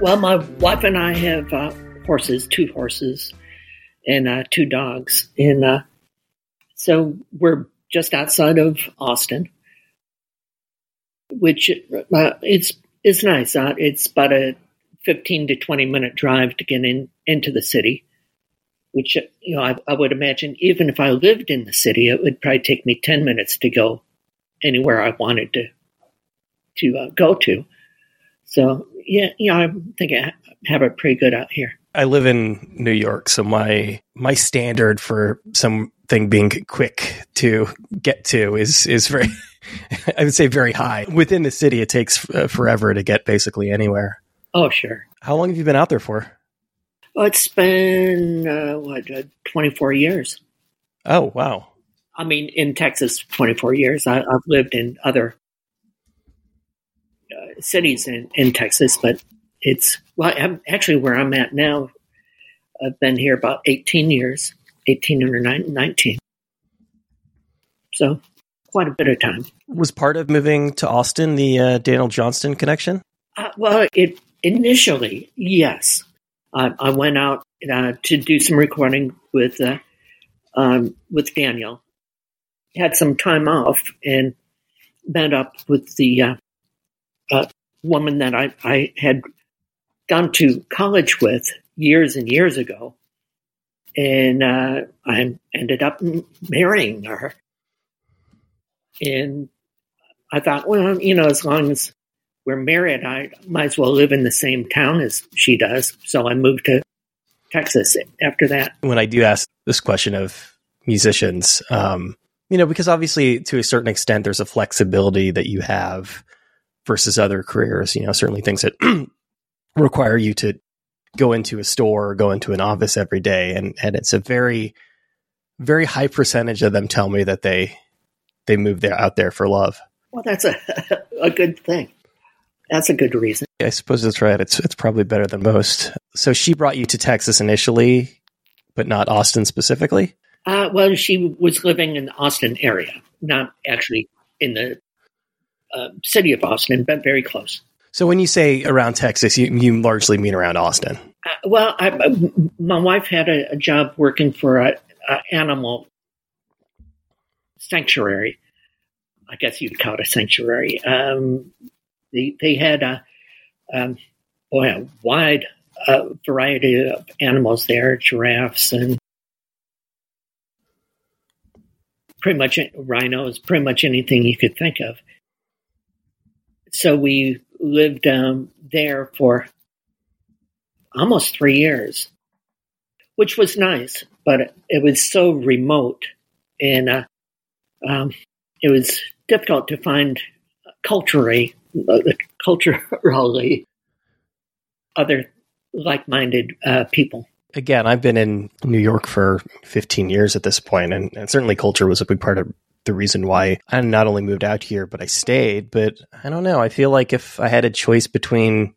Well, my wife and I have uh, horses, two horses, and uh, two dogs. And uh, so we're just outside of Austin, which uh, it's it's nice. Uh, it's about a fifteen to twenty minute drive to get in into the city. Which you know, I, I would imagine even if I lived in the city, it would probably take me ten minutes to go anywhere I wanted to to uh, go to. So yeah, yeah, I think I have it pretty good out here. I live in New York, so my my standard for something being quick to get to is is very, I would say, very high. Within the city, it takes uh, forever to get basically anywhere. Oh, sure. How long have you been out there for? Oh, it's been uh, what uh, twenty four years. Oh, wow. I mean, in Texas, twenty four years. I, have lived in other cities in, in Texas, but it's well, I'm actually where I'm at now. I've been here about 18 years, 18 or 19. So quite a bit of time. Was part of moving to Austin the uh, Daniel Johnston connection? Uh, well, it initially, yes. I, I went out uh, to do some recording with uh, um, with Daniel. Had some time off and met up with the uh, uh, woman that I, I had gone to college with years and years ago. And uh, I ended up marrying her. And I thought, well, you know, as long as we're married, I might as well live in the same town as she does. So I moved to Texas after that. When I do ask this question of musicians, um, you know, because obviously to a certain extent, there's a flexibility that you have versus other careers. You know, certainly things that require you to go into a store or go into an office every day, and and it's a very very high percentage of them tell me that they they move there out there for love. Well, that's a a good thing. That's a good reason. I suppose that's right. It's it's probably better than most. So she brought you to Texas initially, but not Austin specifically. Uh, well, she was living in the Austin area, not actually in the uh, city of Austin, but very close. So when you say around Texas, you, you largely mean around Austin. Uh, well, I, my wife had a, a job working for an animal sanctuary. I guess you'd call it a sanctuary. Um, they, they had a, um, boy, a wide uh, variety of animals there, giraffes and pretty much rhinos, pretty much anything you could think of so we lived um, there for almost three years, which was nice, but it was so remote and uh, um, it was difficult to find culturally, uh, culturally other like-minded uh, people. Again, I've been in New York for 15 years at this point, and, and certainly culture was a big part of the reason why I not only moved out here, but I stayed. But I don't know. I feel like if I had a choice between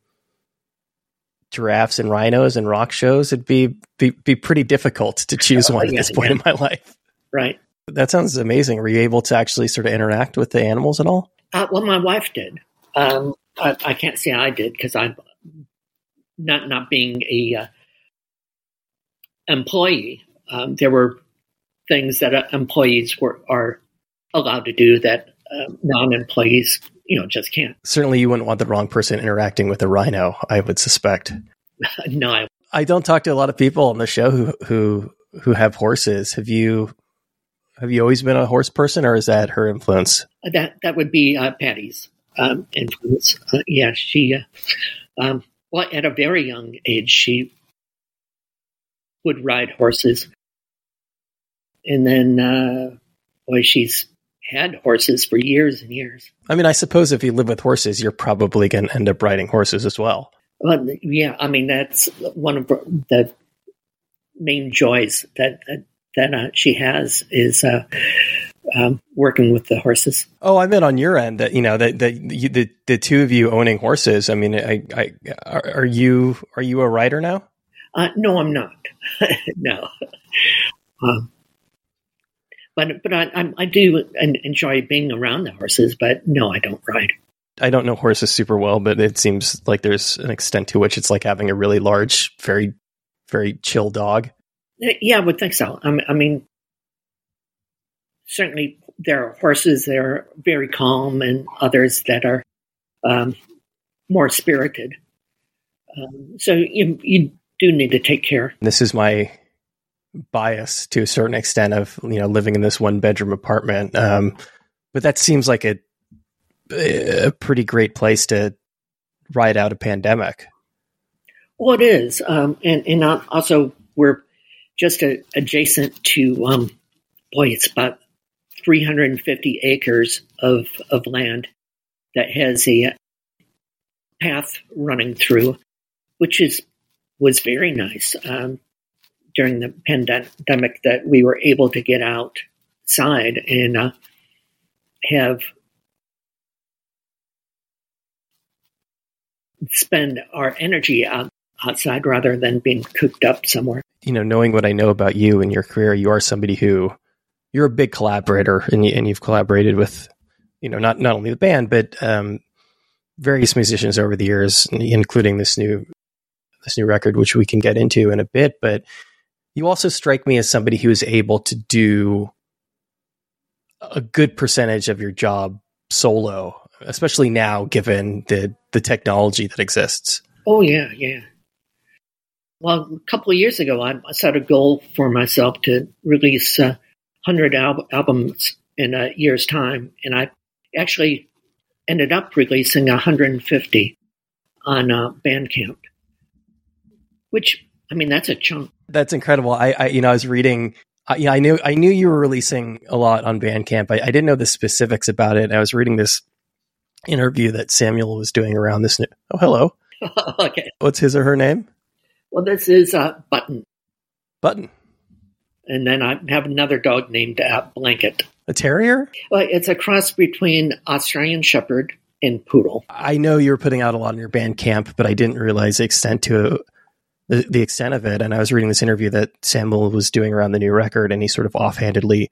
giraffes and rhinos and rock shows, it'd be be, be pretty difficult to choose one at this point in my life. Right. That sounds amazing. Were you able to actually sort of interact with the animals at all? Uh, well, my wife did. Um, I, I, can't say I did because I'm not not being a uh, employee. Um, there were things that uh, employees were are allowed to do that um, non-employees, you know, just can't. Certainly, you wouldn't want the wrong person interacting with a rhino. I would suspect. no, I, I don't talk to a lot of people on the show who who who have horses. Have you have you always been a horse person, or is that her influence? That that would be uh, Patty's um, influence. Uh, yeah, she. Uh, um, well, at a very young age, she would ride horses, and then uh, boy, she's had horses for years and years. I mean, I suppose if you live with horses, you're probably going to end up riding horses as well. Well, yeah, I mean that's one of the main joys that that uh, she has is uh, um, working with the horses. Oh, I meant on your end that you know that that you, the the two of you owning horses. I mean, I, I are you are you a rider now? Uh, no, I'm not. no. Um, but but I, I, I do enjoy being around the horses. But no, I don't ride. I don't know horses super well, but it seems like there's an extent to which it's like having a really large, very, very chill dog. Yeah, I would think so. I mean, certainly there are horses that are very calm and others that are um, more spirited. Um, so you, you do need to take care. This is my bias to a certain extent of you know living in this one bedroom apartment, um, but that seems like a, a pretty great place to ride out a pandemic. Well, it is, um, and and also we're just a, adjacent to um, boy, it's about 350 acres of of land that has a path running through, which is was very nice. Um, during the pandemic that we were able to get outside and uh, have spend our energy out, outside rather than being cooped up somewhere. You know, knowing what I know about you and your career, you are somebody who you're a big collaborator, and, you, and you've collaborated with, you know, not not only the band but um, various musicians over the years, including this new this new record, which we can get into in a bit. But you also strike me as somebody who is able to do a good percentage of your job solo, especially now given the the technology that exists. Oh yeah, yeah. Well, a couple of years ago, I set a goal for myself to release uh, hundred al- albums in a year's time, and I actually ended up releasing 150 on uh, Bandcamp which I mean that's a chunk. That's incredible. I, I you know I was reading. Uh, yeah, I knew I knew you were releasing a lot on Bandcamp. I, I didn't know the specifics about it. I was reading this interview that Samuel was doing around this. New, oh, hello. okay. What's his or her name? Well, this is uh, Button. Button. And then I have another dog named uh, Blanket. A terrier? Well, it's a cross between Australian Shepherd and Poodle. I know you were putting out a lot on your Bandcamp, but I didn't realize the extent to the, the extent of it. And I was reading this interview that Samuel was doing around the new record, and he sort of offhandedly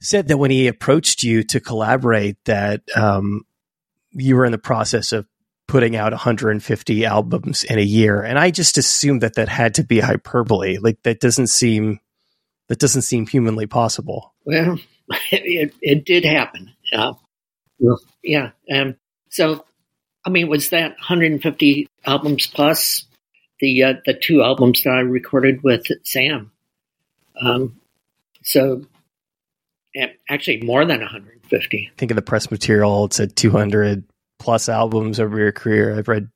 said that when he approached you to collaborate, that um, you were in the process of putting out 150 albums in a year, and I just assumed that that had to be hyperbole. Like that doesn't seem that doesn't seem humanly possible. Well, it, it did happen. Uh, yeah. Um, so, I mean, was that 150 albums plus the uh, the two albums that I recorded with Sam. Um, so actually more than 150. Think of the press material. It said 200 plus albums over your career. I've read,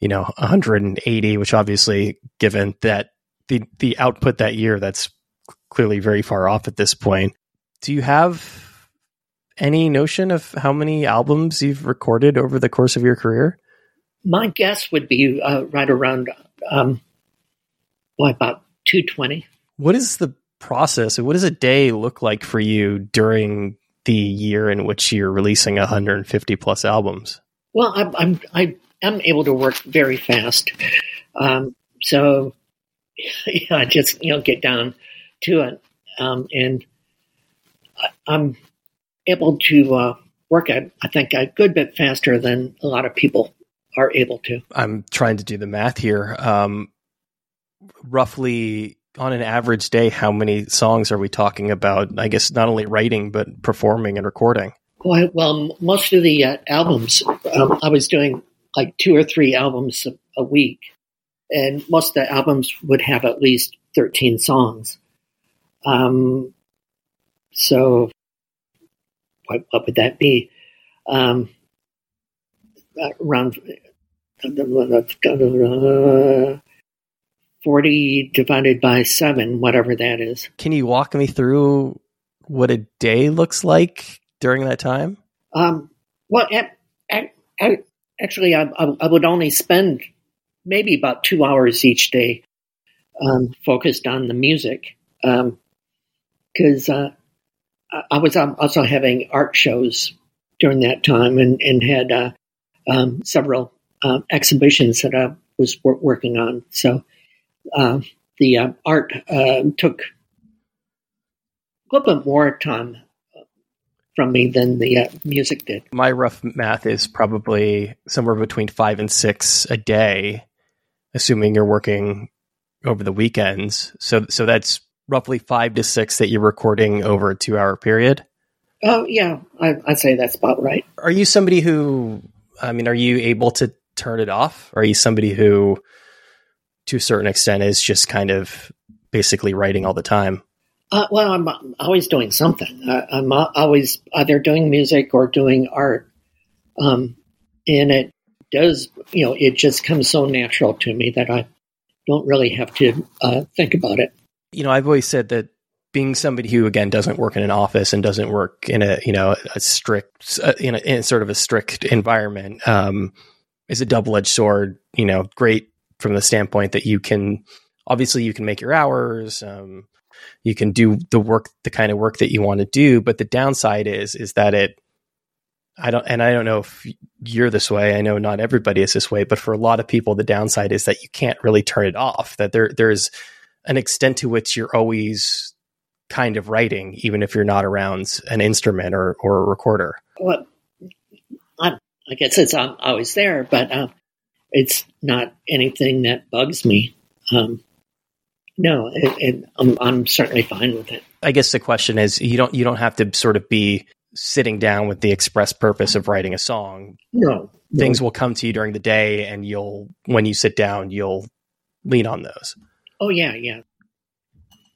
you know, 180, which obviously, given that the the output that year, that's clearly very far off at this point. Do you have any notion of how many albums you've recorded over the course of your career? My guess would be uh, right around um, well, about 220. What is the process? What does a day look like for you during the year in which you're releasing 150 plus albums? Well, I'm, I'm I am able to work very fast, um, so yeah, I just you know get down to it, um, and I'm able to uh, work at I think a good bit faster than a lot of people are able to. I'm trying to do the math here. Um, roughly on an average day, how many songs are we talking about? I guess not only writing, but performing and recording. Well, well most of the uh, albums, um, I was doing like two or three albums a, a, week, and most of the albums would have at least 13 songs. Um, so, what, what would that be? Um, around 40 divided by 7, whatever that is. Can you walk me through what a day looks like during that time? Um, well, actually, I, I, would only spend maybe about two hours each day um, focused on the music. Because um, uh, I was also having art shows during that time and, and had uh, um, several uh, exhibitions that I was wor- working on. So uh, the uh, art uh, took a little bit more time from me than the uh, music did. My rough math is probably somewhere between five and six a day, assuming you're working over the weekends. So, so that's roughly five to six that you're recording over a two hour period. Oh yeah, I, I'd say that's about right. Are you somebody who, I mean, are you able to turn it off? Are you somebody who, to a certain extent, is just kind of basically writing all the time? Uh, well, I'm always doing something. Uh, I'm always either doing music or doing art. Um, and it does, you know, it just comes so natural to me that I don't really have to uh, think about it. You know, I've always said that being somebody who again doesn't work in an office and doesn't work in a you know a strict uh, in, a, in sort of a strict environment um, is a double edged sword. You know, great from the standpoint that you can obviously you can make your hours. Um, you can do the work, the kind of work that you want to do. But the downside is, is that it, I don't, and I don't know if you're this way. I know not everybody is this way, but for a lot of people, the downside is that you can't really turn it off. That there, there's an extent to which you're always kind of writing, even if you're not around an instrument or, or a recorder. Well, I, guess it's always there, but uh, it's not anything that bugs me. Um, no, it, it, I'm, I'm certainly fine with it. I guess the question is, you don't you don't have to sort of be sitting down with the express purpose of writing a song. No, things no. will come to you during the day, and you'll when you sit down, you'll lean on those. Oh yeah, yeah.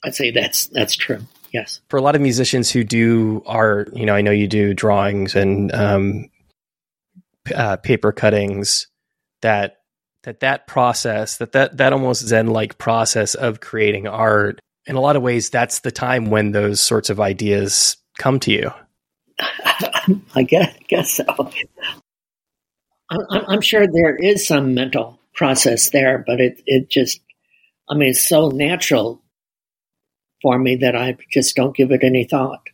I'd say that's that's true. Yes. For a lot of musicians who do art, you know, I know you do drawings and um, uh, paper cuttings. That that that process that that that almost zen like process of creating art in a lot of ways that's the time when those sorts of ideas come to you i guess, guess so I'm, I'm, sure there is some mental process there but it, it just i mean it's so natural for me that i just don't give it any thought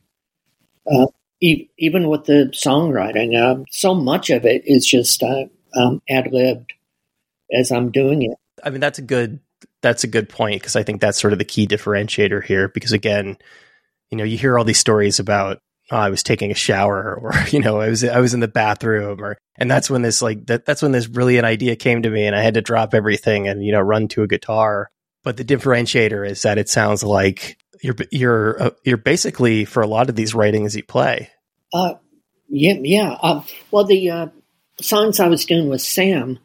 uh, even with the songwriting uh, so much of it is just uh, um, ad-libbed as I'm doing it. I mean, that's a good that's a good point because I think that's sort of the key differentiator here. Because again, you know, you hear all these stories about oh, I was taking a shower or you know I was I was in the bathroom or and that's when this like that that's when this brilliant idea came to me and I had to drop everything and you know run to a guitar. But the differentiator is that it sounds like you're you're uh, you're basically for a lot of these writings you play. Uh, yeah, yeah. Um, well, the uh, songs I was doing with Sam,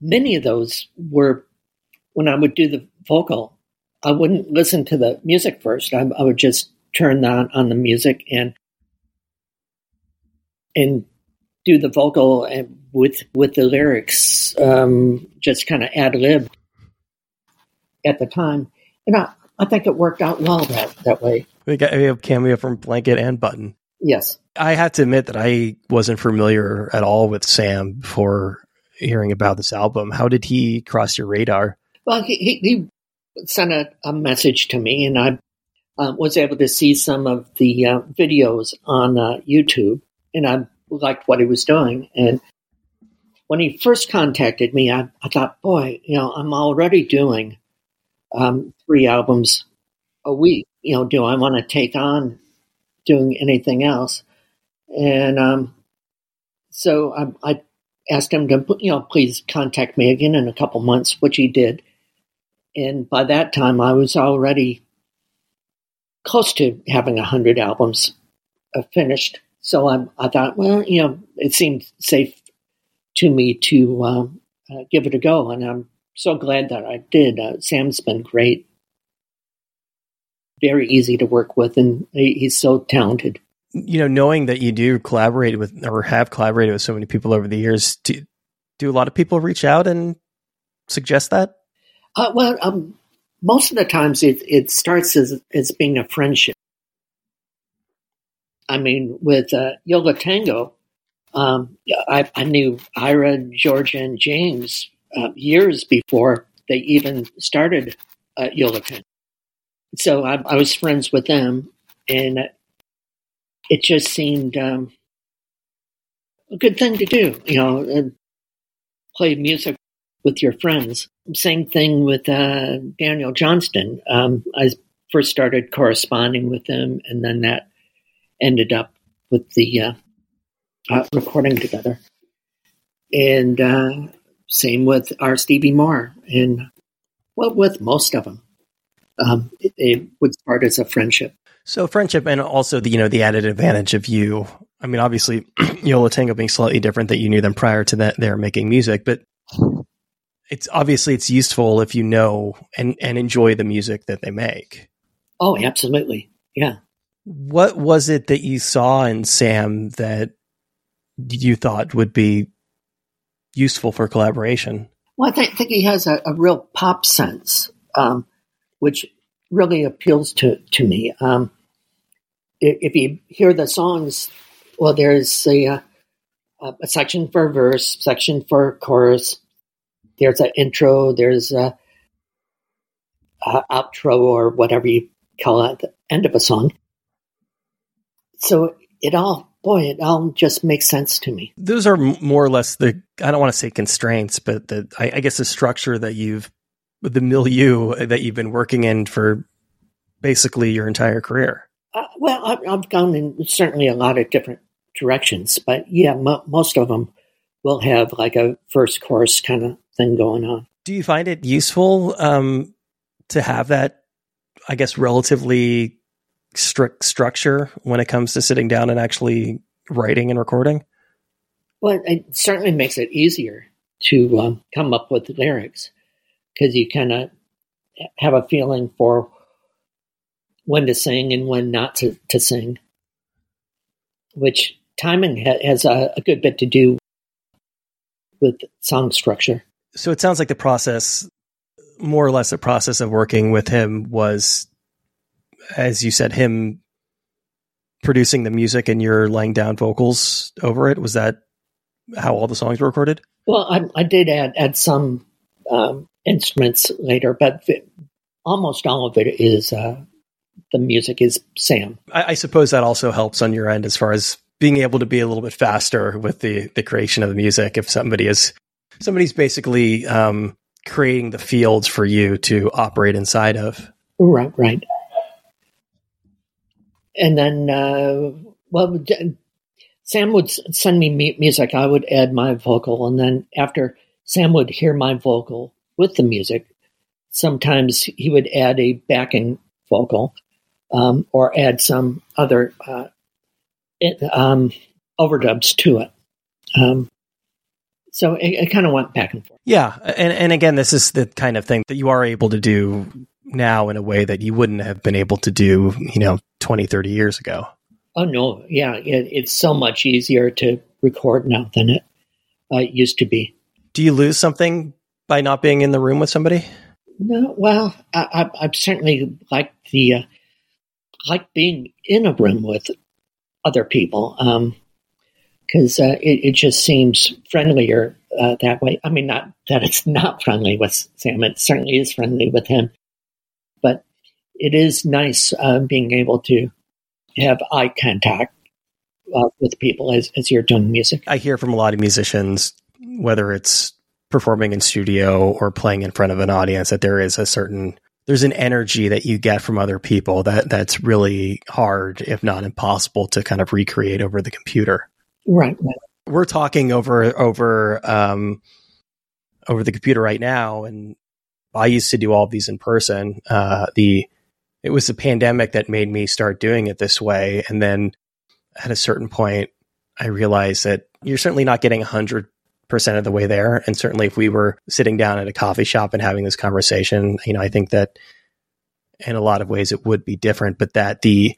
many of those were when I would do the vocal, I wouldn't listen to the music first. I, I would just turn on on the music and and do the vocal and with with the lyrics, um, just kind of ad lib at the time, and I, I think it worked out well that that way. We got have cameo from Blanket and Button. Yes, I have to admit that I wasn't familiar at all with Sam before hearing about this album. How did he cross your radar? Well, he, he sent a, a, message to me, and I uh, was able to see some of the uh, videos on uh, YouTube, and I liked what he was doing. And when he first contacted me, I, I thought, boy, you know, I'm already doing um, three albums a week. You know, do I want to take on doing anything else? And um, so I, I asked him to, you know, please contact me again in a couple months, which he did. And by that time, I was already close to having a hundred albums uh, finished. So I, I, thought, well, you know, it seemed safe to me to um, uh, give it a go, and I'm so glad that I did. Uh, Sam's been great, very easy to work with, and he, he's so talented you know, knowing that you do collaborate with or have collaborated with so many people over the years, do, do a lot of people reach out and suggest that? Uh, well, um, most of the times it, it starts as, as being a friendship. I mean, with uh, Yo La Tengo, um, I, I, knew Ira, Georgia, and James uh, years before they even started uh, So I, I was friends with them, and it just seemed um, a good thing to do, you know, play music with your friends. Same thing with uh, Daniel Johnston. Um, I first started corresponding with him, and then that ended up with the uh, uh, recording together. And uh, same with R. Stevie Moore, and well, with most of them, um, it, it, would start as a friendship. So friendship, and also the you know the added advantage of you. I mean, obviously, Yo La Tengo being slightly different that you knew them prior to that they're making music, but it's obviously it's useful if you know and and enjoy the music that they make. Oh, absolutely, yeah. What was it that you saw in Sam that you thought would be useful for collaboration? Well, I th- think he has a, a real pop sense, um, which really appeals to to me. Um, if, you hear the songs, well, there's a, uh, a section for verse, section for chorus. There's an intro. There's a, a outro or whatever you call it, the end of a song. So it all boy, it all just makes sense to me. Those are more or less the I don't want to say constraints, but the I, I guess the structure that you've the milieu that you've been working in for basically your entire career. Uh, well, I've, I've, gone in certainly a lot of different directions, but yeah, most of them will have like a verse chorus kind of thing going on. Do you find it useful um, to have that? I guess relatively strict structure when it comes to sitting down and actually writing and recording? Well, it certainly makes it easier to um, come up with lyrics because you kind of have a feeling for when to sing and when not to, to sing, which timing ha- has a, a good bit to do with song structure. So it sounds like the process, more or less, a process of working with him was as you said, him producing the music and you're laying down vocals over it. Was that how all the songs were recorded? Well, I, I did add add some um, instruments later, but almost all of it is uh, the music is Sam. I, I, suppose that also helps on your end as far as being able to be a little bit faster with the the creation of the music. If somebody is somebody's basically um, creating the fields for you to operate inside of. Right, right and then uh, well, Sam would send me music. I would add my vocal, and then after Sam would hear my vocal with the music, sometimes he would add a backing vocal um, or add some other uh, it, um, overdubs to it. Um, so it, it kind of went back and forth. Yeah, and and again, this is the kind of thing that you are able to do now in a way that you wouldn't have been able to do, you know, 20, 30 years ago. Oh, no. Yeah. It, it's so much easier to record now than it uh, used to be. Do you lose something by not being in the room with somebody? No. Well, I, I, I certainly like the, uh, like being in a room with other people. Um, because uh, it, it, just seems friendlier uh, that way. I mean, not that it's not friendly with Sam; it certainly is friendly with him but it is nice uh, being able to have eye contact uh, with people as, as you're doing music. I hear from a lot of musicians, whether it's performing in studio or playing in front of an audience, that there is a certain there's an energy that you get from other people that that's really hard, if not impossible, to kind of recreate over the computer. Right. right. We're talking over over um, over the computer right now, and I used to do all of these in person. Uh, the it was the pandemic that made me start doing it this way, and then at a certain point, I realized that you're certainly not getting hundred percent of the way there. And certainly, if we were sitting down at a coffee shop and having this conversation, you know, I think that in a lot of ways it would be different, but that the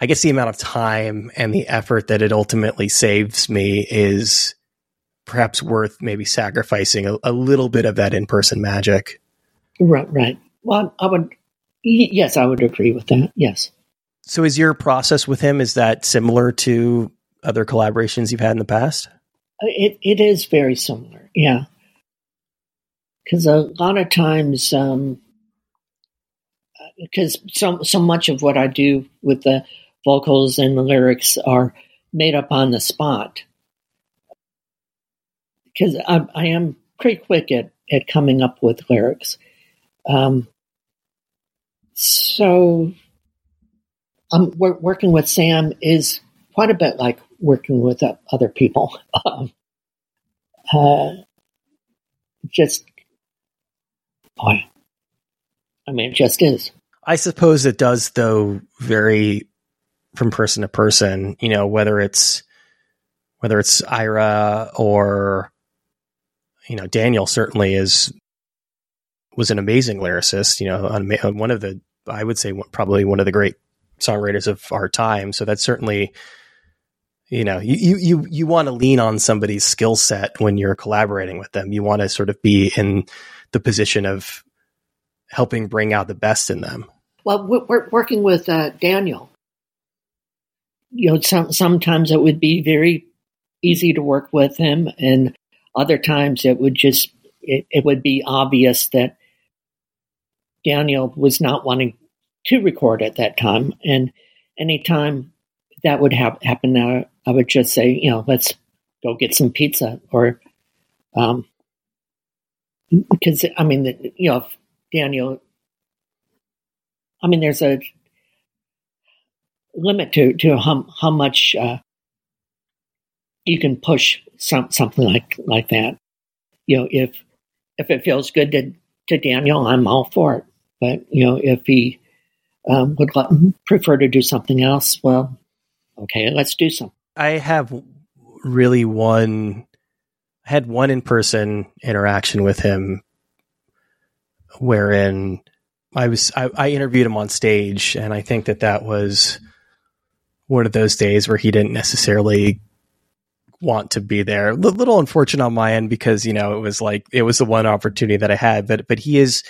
I guess the amount of time and the effort that it ultimately saves me is perhaps worth maybe sacrificing a, a little bit of that in person magic. Right, right. Well, I would, yes, I would agree with that. Yes. So, is your process with him is that similar to other collaborations you've had in the past? Uh, it it is very similar, yeah. Because a lot of times, um, because so so much of what I do with the vocals and the lyrics are made up on the spot because I, I, am pretty quick at, at coming up with lyrics. Um, so I'm working with Sam is quite a bit like working with uh, other people. Um, uh, just, boy, I mean, it just is. I suppose it does, though, vary from person to person. You know, whether it's whether it's Ira or you know Daniel certainly is was an amazing lyricist. You know, on, on one of the I would say probably one of the great songwriters of our time. So that's certainly you know you you you want to lean on somebody's skill set when you're collaborating with them. You want to sort of be in the position of helping bring out the best in them. Well, we're working with uh, Daniel. You know, some, sometimes it would be very easy to work with him, and other times it would just it, it would be obvious that Daniel was not wanting to record at that time. And anytime that would have happen, uh, I would just say, you know, let's go get some pizza or, um, because I mean, the, you know, Daniel, I mean, there's a limit to, to how, how much, uh, you can push some, something like, like that. You know, if, if it feels good to, to Daniel, I'm all for it. But, you know, if he um, would prefer to do something else, well, okay, let's do some. I have really one, had one in person interaction with him wherein I was, I, I interviewed him on stage, and I think that that was one of those days where he didn't necessarily want to be there. A little unfortunate on my end because you know it was like it was the one opportunity that I had, but but he is,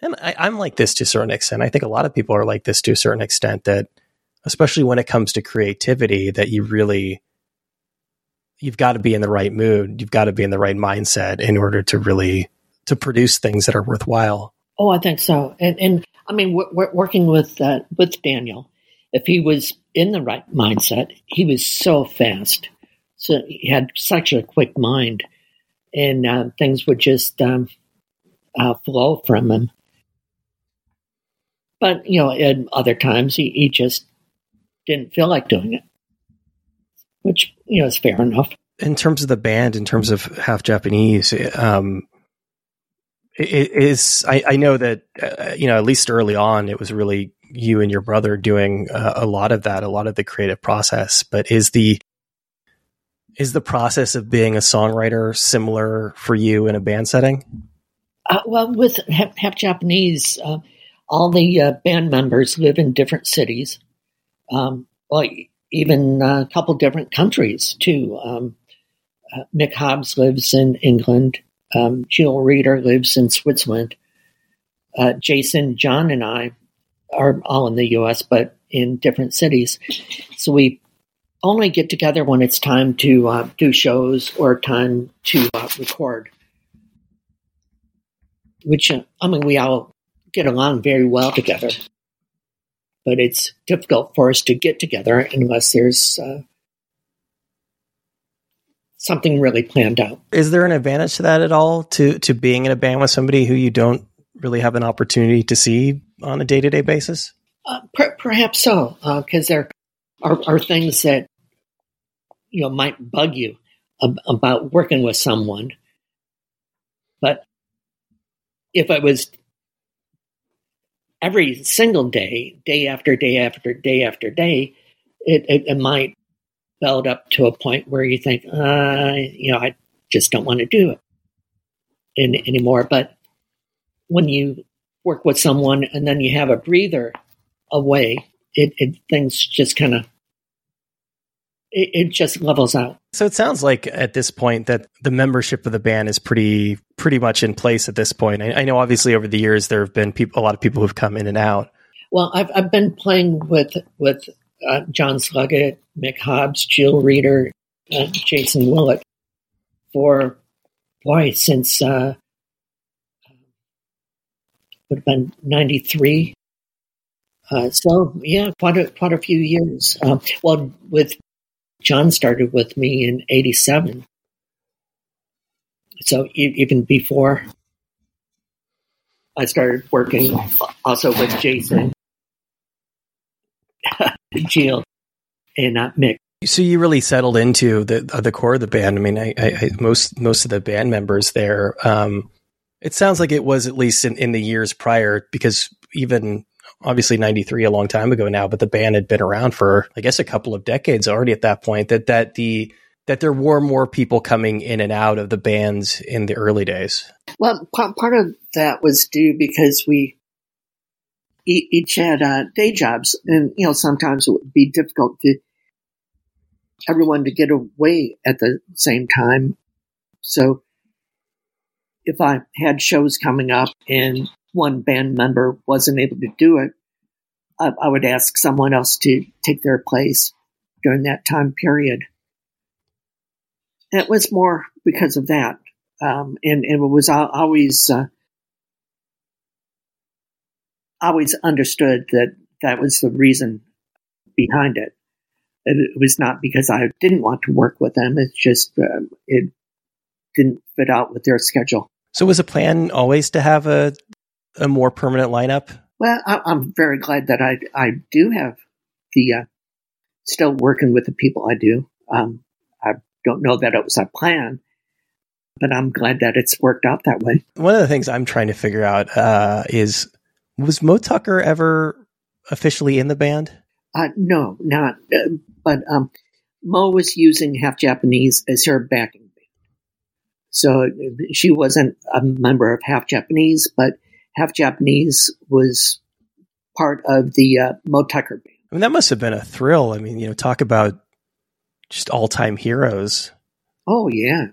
and I, I'm like this to a certain extent. I think a lot of people are like this to a certain extent that, especially when it comes to creativity, that you really you've got to be in the right mood, you've got to be in the right mindset in order to really to produce things that are worthwhile. Oh, I think so, and and I mean, working with uh, with Daniel, if he was in the right mindset, he was so fast so he had such a quick mind, and uh, things would just um, uh, flow from him. But you know, at other times he, he just didn't feel like doing it, which you know is fair enough. In terms of the band, in terms of half Japanese, um, it is I, I, know that uh, you know at least early on it was really you and your brother doing uh, a lot of that, a lot of the creative process. But is the is the process of being a songwriter similar for you in a band setting? Uh, well, with half, half Japanese, uh, all the uh, band members live in different cities. Um, well, even a couple different countries too. Um, uh, Mick Hobbs lives in England. Um, Gilles Rieder lives in Switzerland. Uh, Jason, John, and I are all in the U.S., but in different cities. So we only get together when it's time to uh, do shows or time to uh, record. Which, uh, I mean, we all get along very well together, but it's difficult for us to get together unless there's uh, something really planned out. Is there an advantage to that at all to to being in a band with somebody who you don't really have an opportunity to see on a day to day basis? Uh, per- perhaps so, because uh, there are, are, things that you know might bug you ab- about working with someone. But if it was every single day, day after day after day after day, it, it, it might build up to a point where you think, uh, you know, I just don't want to do it in, anymore. But when you work with someone and then you have a breather away, it, it things just kind of it, it just levels out. So it sounds like at this point that the membership of the band is pretty pretty much in place at this point. I, I know obviously over the years there have been people, a lot of people who've come in and out. Well, I've I've been playing with with uh, John Sluggett, Mick Hobbs, Gilles Rieder, uh, Jason Willett for boy since uh, would have been ninety three. Uh, so yeah, quite a quite a few years. Um, well, with John started with me in 87. So even before I started working also with Jason, Gilles, and not Mick. So you really settled into the uh, the core of the band. I mean, I, I, I, most most of the band members there. Um, it sounds like it was at least in, in the years prior, because even obviously 93 a long time ago now but the band had been around for i guess a couple of decades already at that point that that the that there were more people coming in and out of the bands in the early days. Well part of that was due because we each had uh, day jobs and you know sometimes it would be difficult to everyone to get away at the same time. So if I had shows coming up and one band member wasn't able to do it, I, I would ask someone else to take their place during that time period. It was more because of that. Um, and, and, it was always, uh, always understood that that was the reason behind it. It was not because I didn't want to work with them. It's just, uh, it didn't fit out with their schedule. So was the plan always to have a a more permanent lineup? Well, I, am very glad that I I do have the uh, still working with the people I do. Um, I don't know that it was a plan, but I'm glad that it's worked out that way. One of the things I'm trying to figure out uh, is was Mo Tucker ever officially in the band? Uh, no, not. Uh, but um, Mo was using Half Japanese as her backing band, so she wasn't a member of Half Japanese, but half Japanese, was part of the uh, Mo Tucker band. I mean, that must have been a thrill. I mean, you know, talk about just all time heroes. Oh yeah,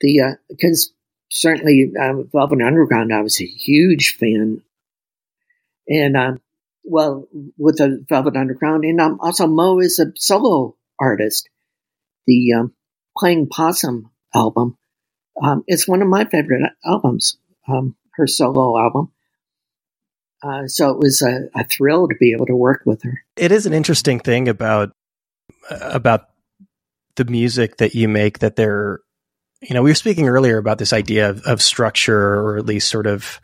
the because uh, certainly um, Velvet Underground, I was a huge fan, and um, well, with the Velvet Underground, and um, also Mo is a solo artist. The um, Playing Possum album um, is one of my favorite albums um, her solo album. Uh, so it was a, a, thrill to be able to work with her. It is an interesting thing about about the music that you make that they're you know we were speaking earlier about this idea of, of structure or at least sort of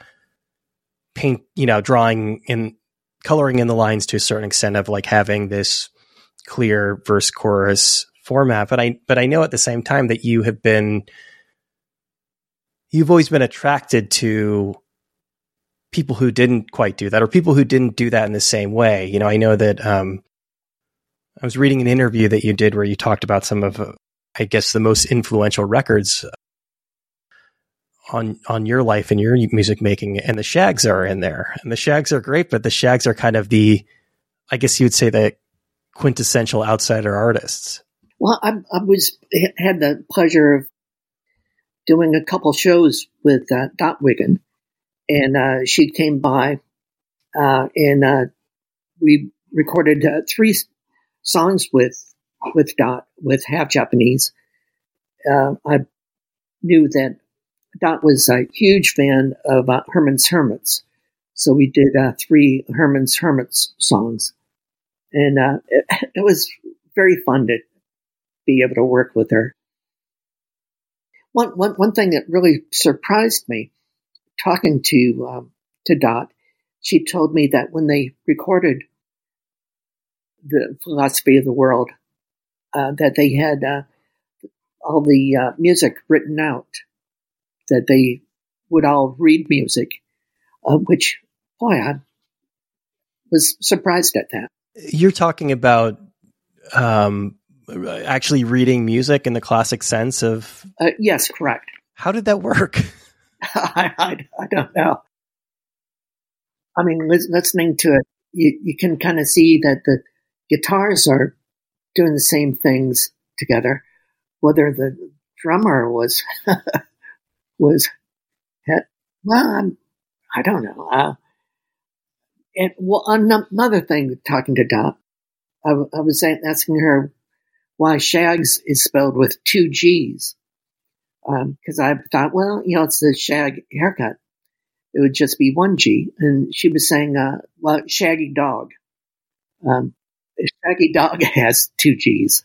paint you know drawing in coloring in the lines to a certain extent of like having this clear verse chorus format but i but i know at the same time that you have been you've always been attracted to people who didn't quite do that or people who didn't do that in the same way. You know, I know that um, I was reading an interview that you did where you talked about some of, uh, I guess, the most influential records on on your life and your music making, and the Shags are in there, and the Shags are great, but the Shags are kind of the, I guess you would say the quintessential outsider artists. Well, I, I was had the pleasure of doing a couple shows with uh, Dot Wiggin, and uh, she came by, uh, and uh, we recorded uh, three songs with with Dot with half Japanese. I knew that Dot was a huge fan of Herman's Hermits, so we did three Herman's Hermits songs, and it, it was very fun to be able to work with her. One, one, one thing that really surprised me talking to, um, to Dot, she told me that when they recorded the philosophy of the world, uh, that they had uh, all the uh, music written out, that they would all read music, uh, which, boy, I was surprised at that. You're talking about um, actually reading music in the classic sense of? Uh, yes, correct. How did that work? I, I, I, don't know. I mean, listening to it, you, you can kind of see that the guitars are doing the same things together. Whether the drummer was was well, I'm, I don't know. Uh, and well, another thing, talking to Dot, I, I was asking her why Shags is spelled with two G's. Because um, I thought, well, you know, it's the Shag haircut. It would just be one G. And she was saying, uh, well, Shaggy Dog. Um, Shaggy Dog has two G's.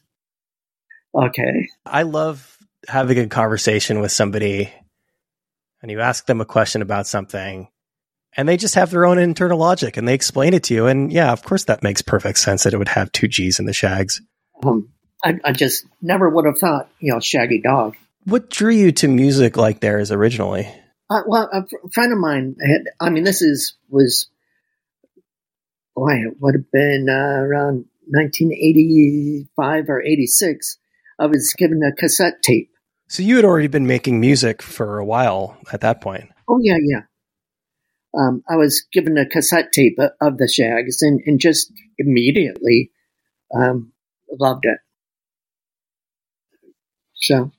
Okay. I love having a conversation with somebody and you ask them a question about something and they just have their own internal logic and they explain it to you. And yeah, of course, that makes perfect sense that it would have two G's in the Shags. Um, I, I just never would have thought, you know, Shaggy Dog. What drew you to music like theirs originally? Uh, well, a fr- friend of mine had, I mean, this is, was, boy, it would have been uh, around 1985 or 86. I was given a cassette tape. So you had already been making music for a while at that point. Oh, yeah, yeah. Um, I was given a cassette tape of the Shags and, and just immediately um, loved it. So,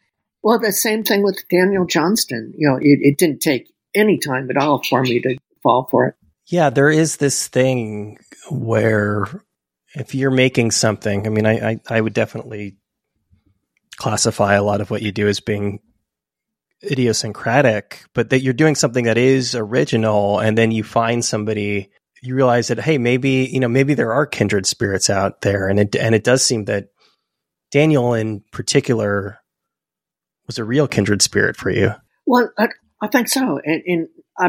well, the same thing with Daniel Johnston. You know, it, it didn't take any time at all for me to fall for it. Yeah, there is this thing where if you're making something, I mean, I, I, I would definitely classify a lot of what you do as being idiosyncratic, but that you're doing something that is original, and then you find somebody, you realize that hey, maybe you know, maybe there are kindred spirits out there, and it and it does seem that Daniel in particular was a real kindred spirit for you. Well, I, I think so, and, and I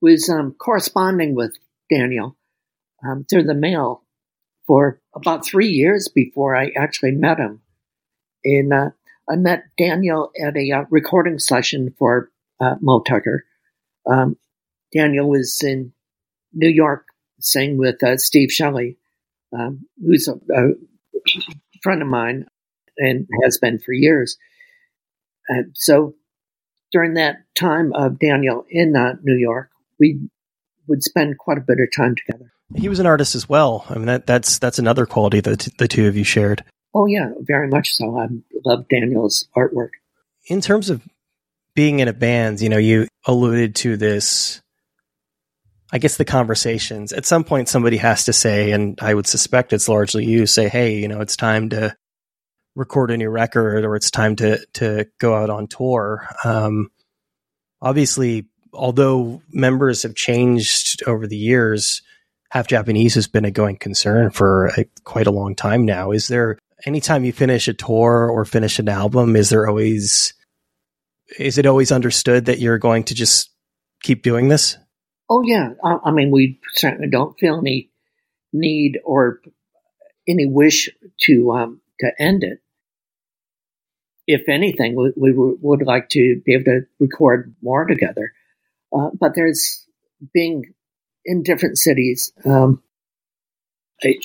was um, corresponding with Daniel um, through the mail for about three years before I actually met him. And uh, I met Daniel at a uh, recording session for uh, Moe Tucker. Um, Daniel was in New York singing with uh, Steve Shelley, um, who's a, a, friend of mine and has been for years. And so during that time of Daniel in uh, New York, we would spend quite a bit of time together. He was an artist as well. I mean, that, that's that's another quality that the two of you shared. Oh yeah, very much so. I love Daniel's artwork. In terms of being in a band, you know, you alluded to this. I guess the conversations at some point somebody has to say, and I would suspect it's largely you say, "Hey, you know, it's time to record a new record, or it's time to to go out on tour." Um, obviously, although members have changed over the years, half Japanese has been a going concern for a, quite a long time now. Is there anytime you finish a tour or finish an album, is there always is it always understood that you're going to just keep doing this? Oh yeah, I, I mean we certainly don't feel any need or any wish to um, to end it. If anything, we, we, would like to be able to record more together. Uh, but there's being in different cities. Um, it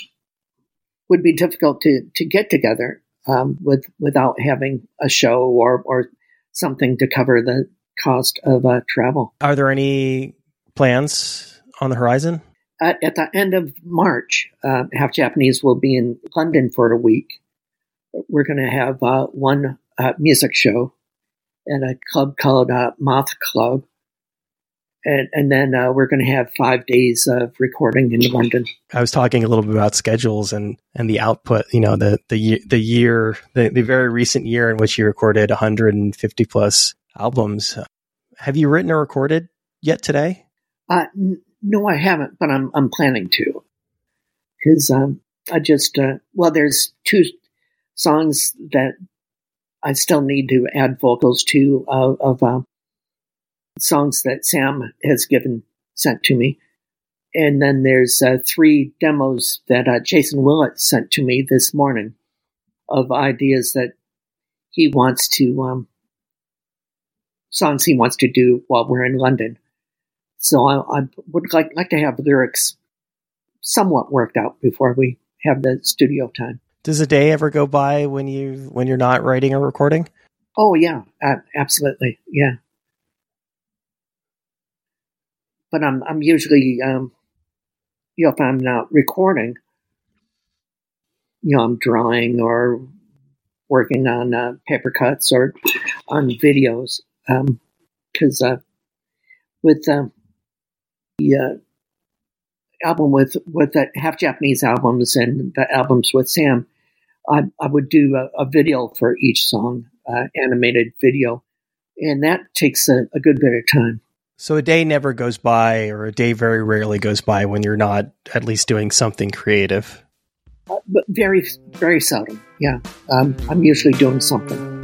would be difficult to, to get together um, with without having a show or, or something to cover the cost of uh, travel. Are there any plans on the horizon? Uh, at the end of March, uh, Half Japanese will be in London for a week. We're going to have uh, one uh, music show at a club called uh, Moth Club and, and then uh, we're going to have five days of recording in London. I was talking a little bit about schedules and, and the output. You know, the the the year, the, the very recent year in which you recorded 150 plus albums. Have you written or recorded yet today? Uh, n- no, I haven't, but I'm I'm planning to because um, I just uh, well, there's two songs that I still need to add vocals to uh, of uh, songs that Sam has given sent to me. And then there's uh, three demos that uh, Jason Willett sent to me this morning of ideas that he wants to, um, songs he wants to do while we're in London. So I, I would like, like to have lyrics somewhat worked out before we have the studio time. Does a day ever go by when you when you're not writing or recording? Oh yeah, uh, absolutely. Yeah. but I'm I'm usually um, you know if I'm not recording, you know I'm drawing or working on uh, paper cuts or on videos because um, uh, with uh, the uh, album with with the half Japanese albums and the albums with Sam, I, I would do a, a video for each song, uh, animated video, and that takes a, a good bit of time. So a day never goes by, or a day very rarely goes by when you're not at least doing something creative. Uh, but very, very seldom. Yeah, um, I'm usually doing something.